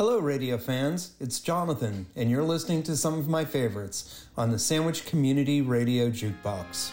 Hello, radio fans. It's Jonathan, and you're listening to some of my favorites on the Sandwich Community Radio Jukebox.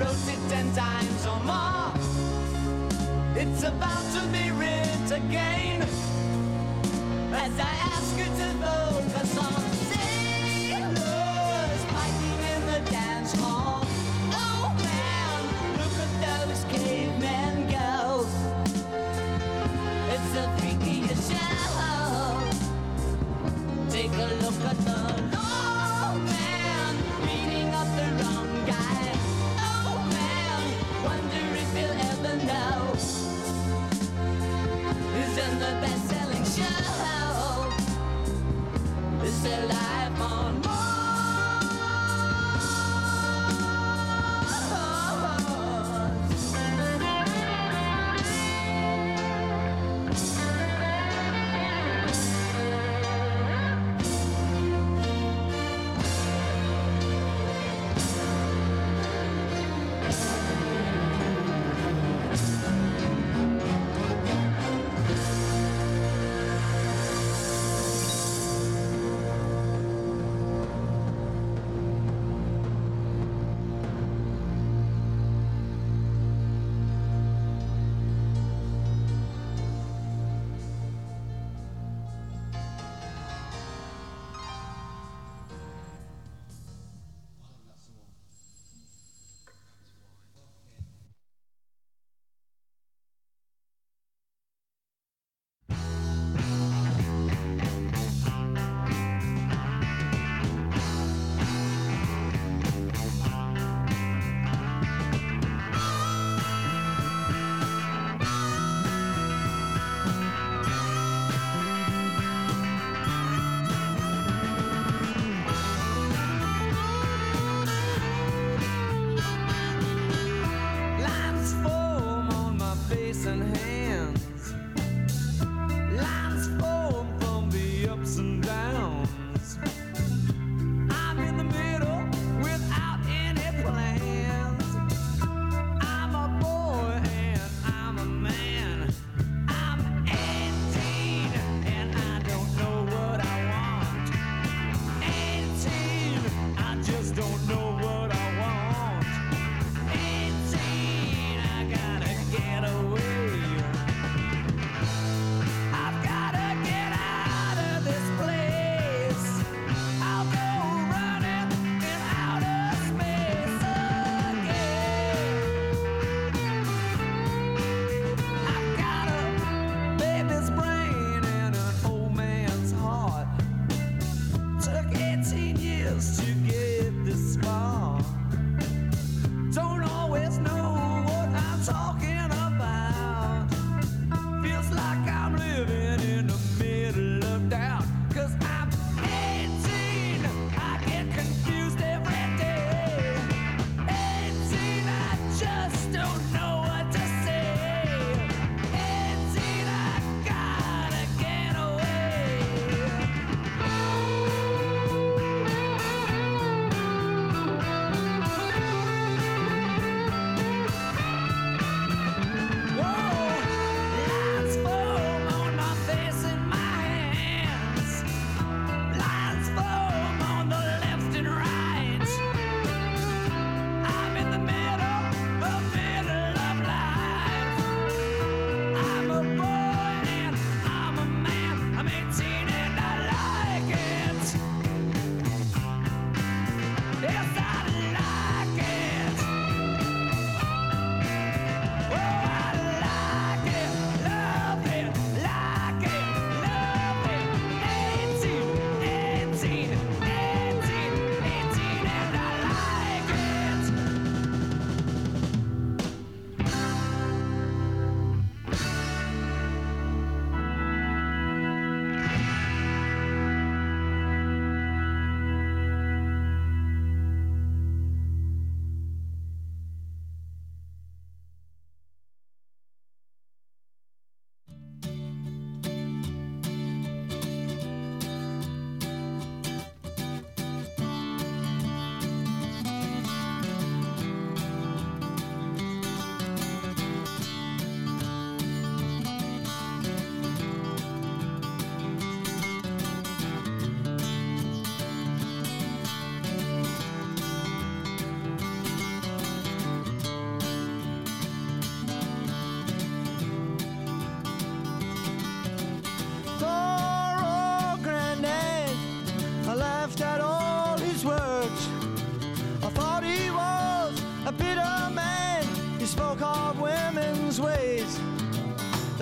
wrote it ten times or more. It's about to be writ again, as I ask you to focus on sailors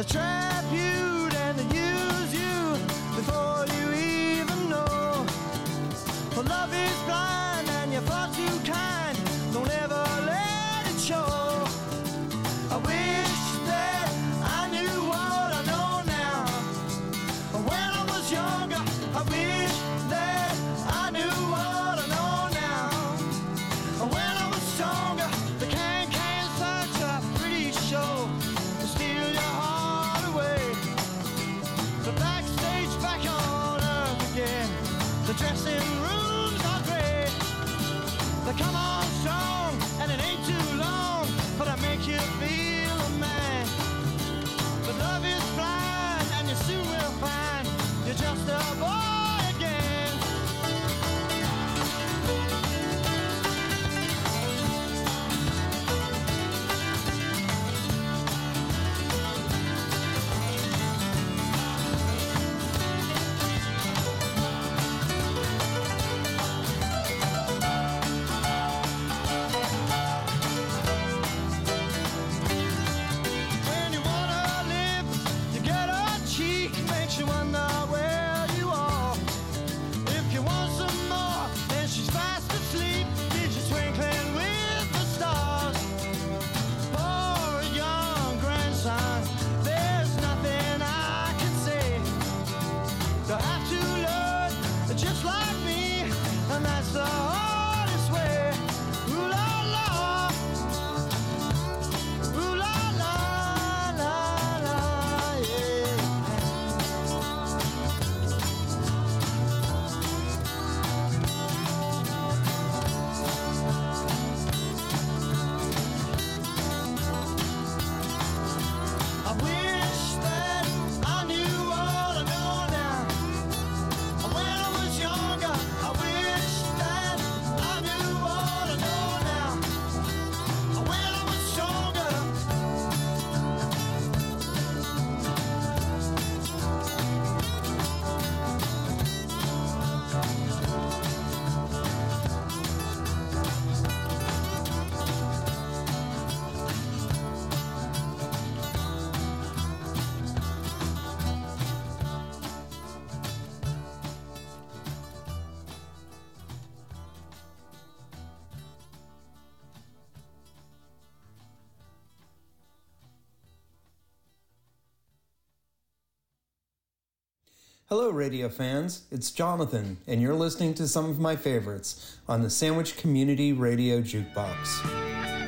try. Hello, radio fans. It's Jonathan, and you're listening to some of my favorites on the Sandwich Community Radio Jukebox.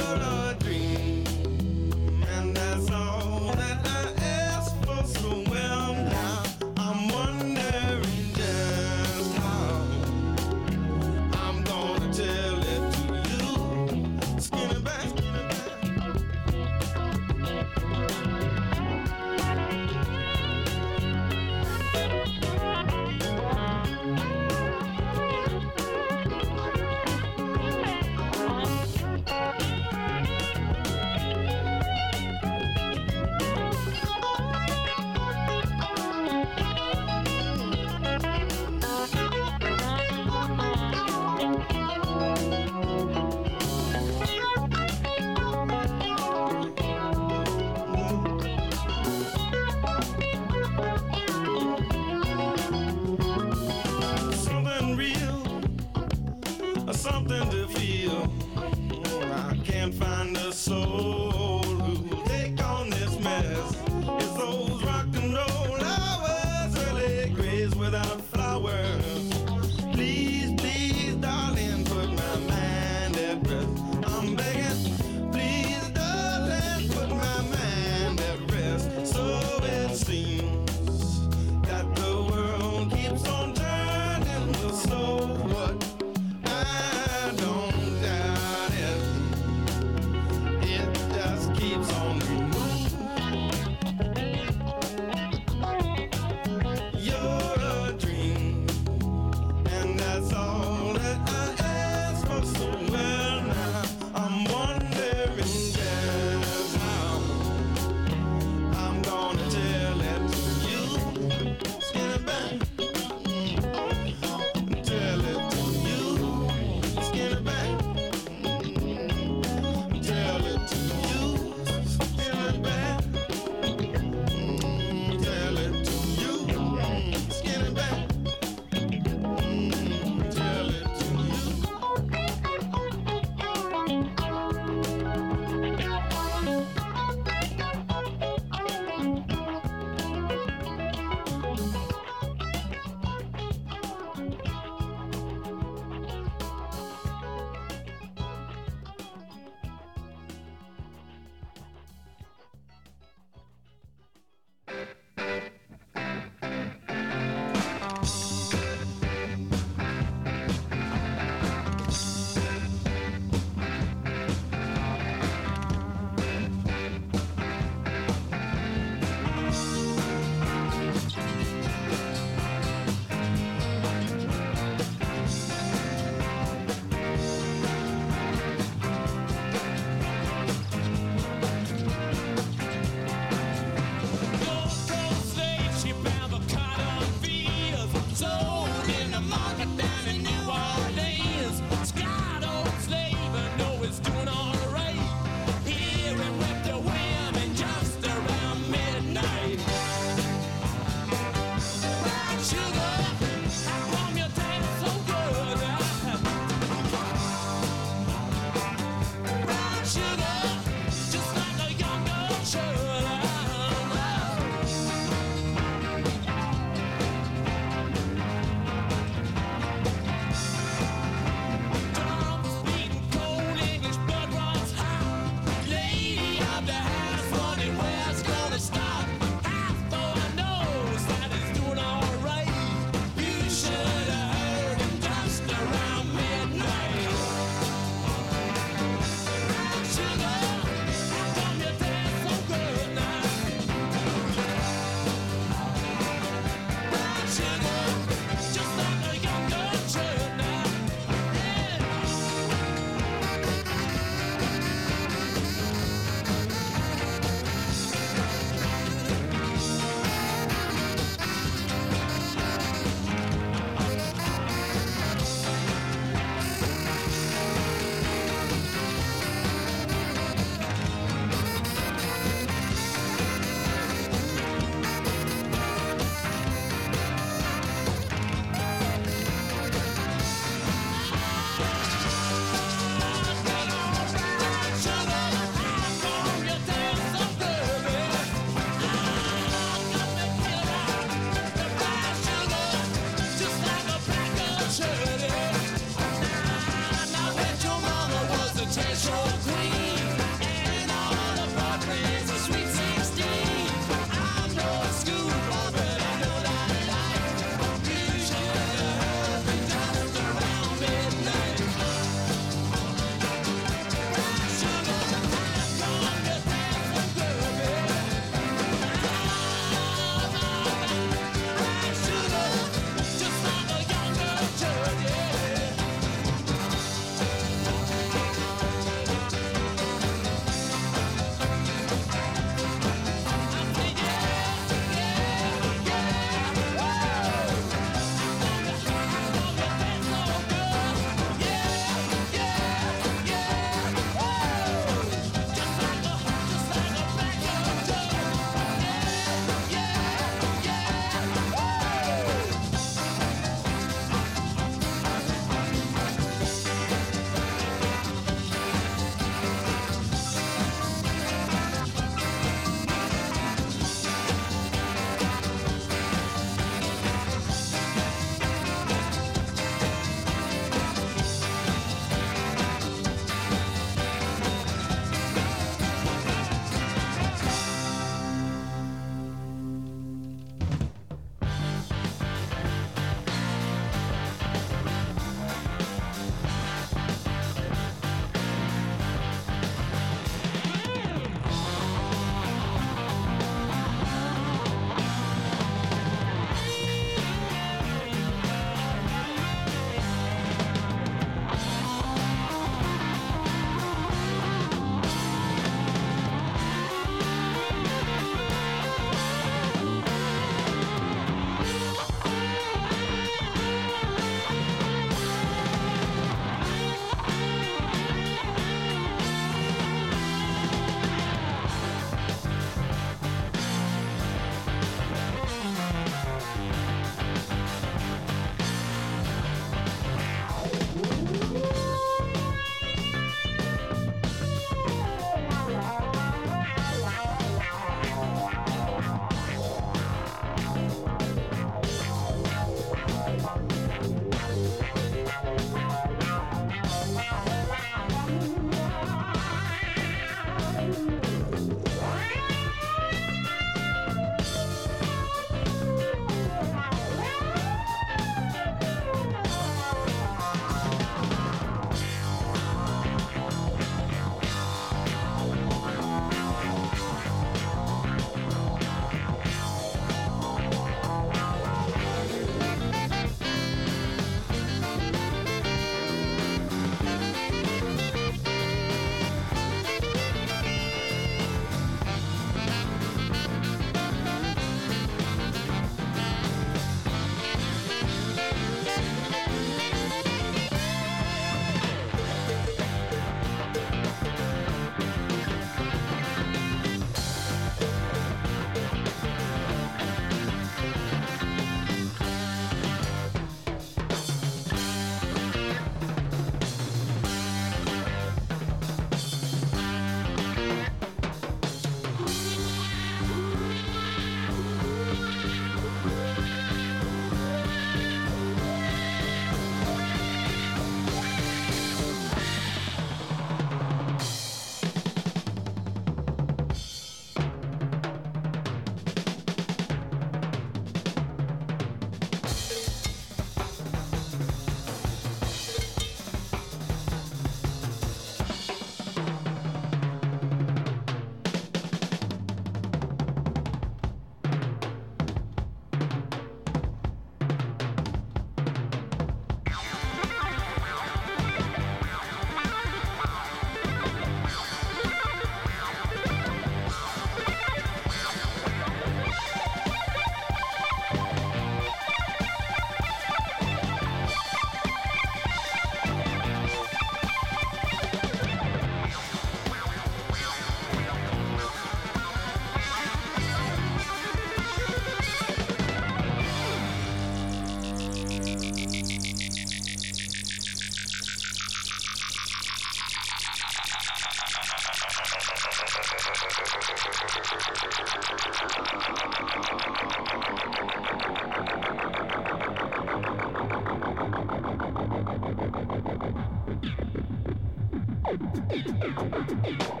It up.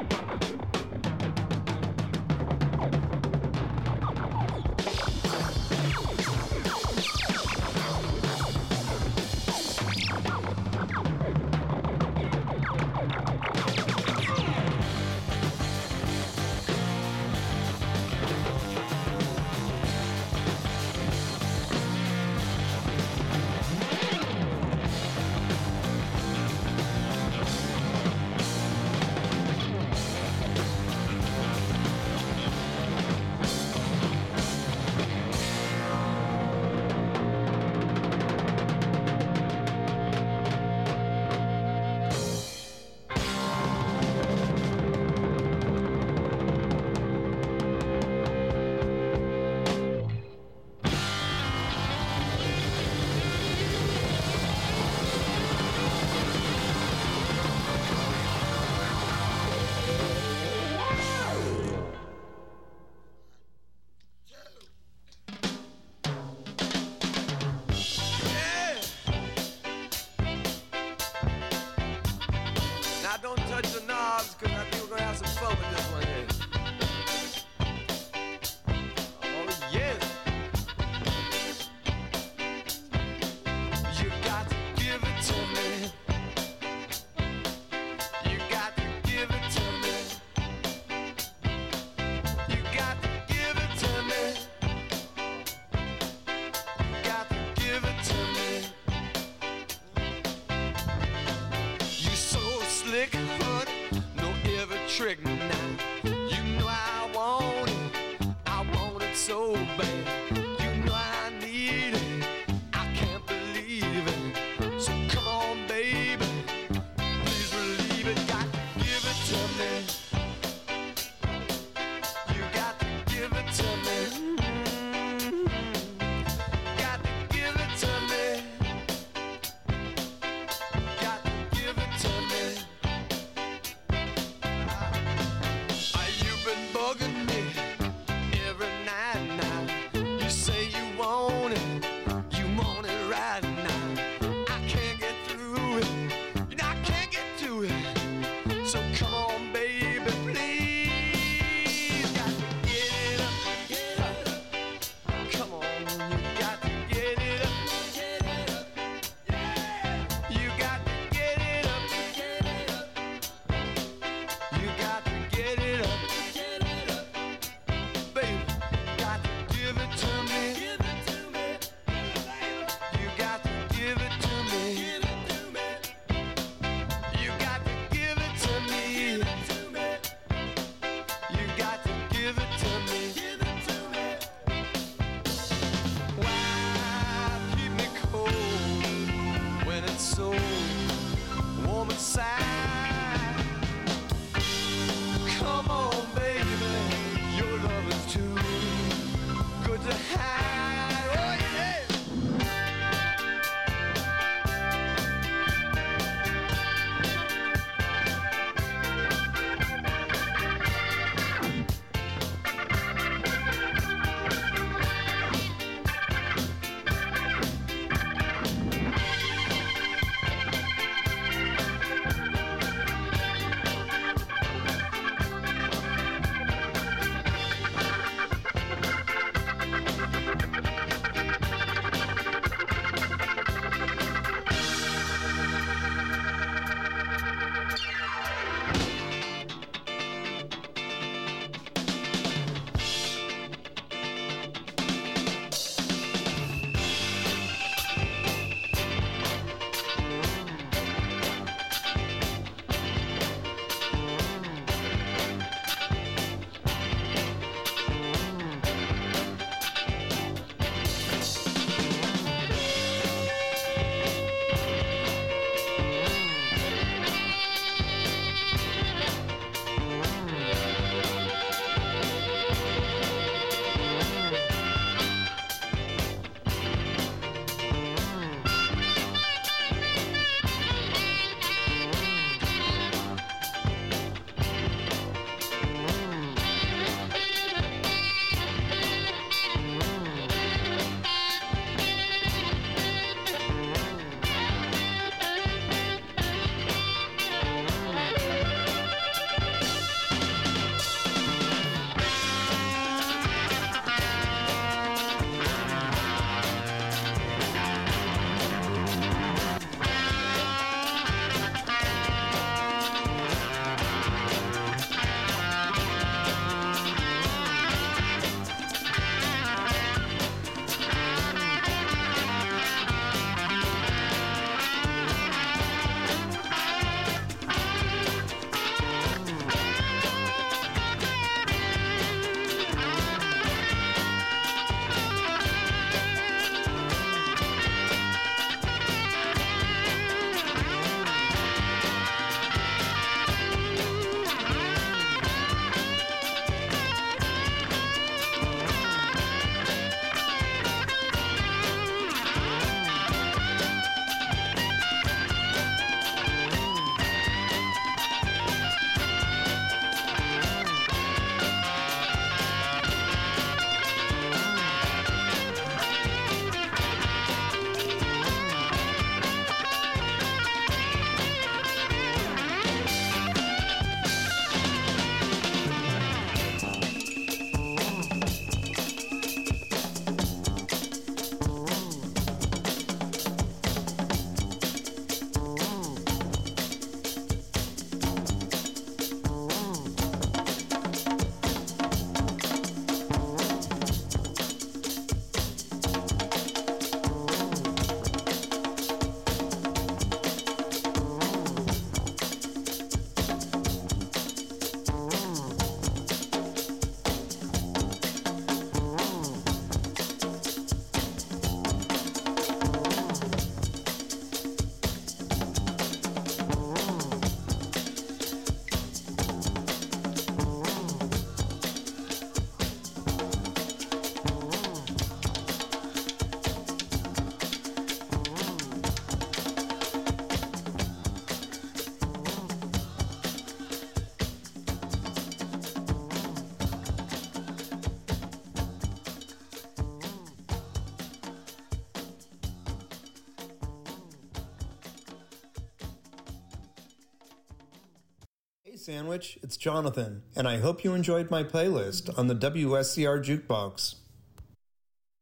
Sandwich, it's Jonathan, and I hope you enjoyed my playlist on the WSCR Jukebox.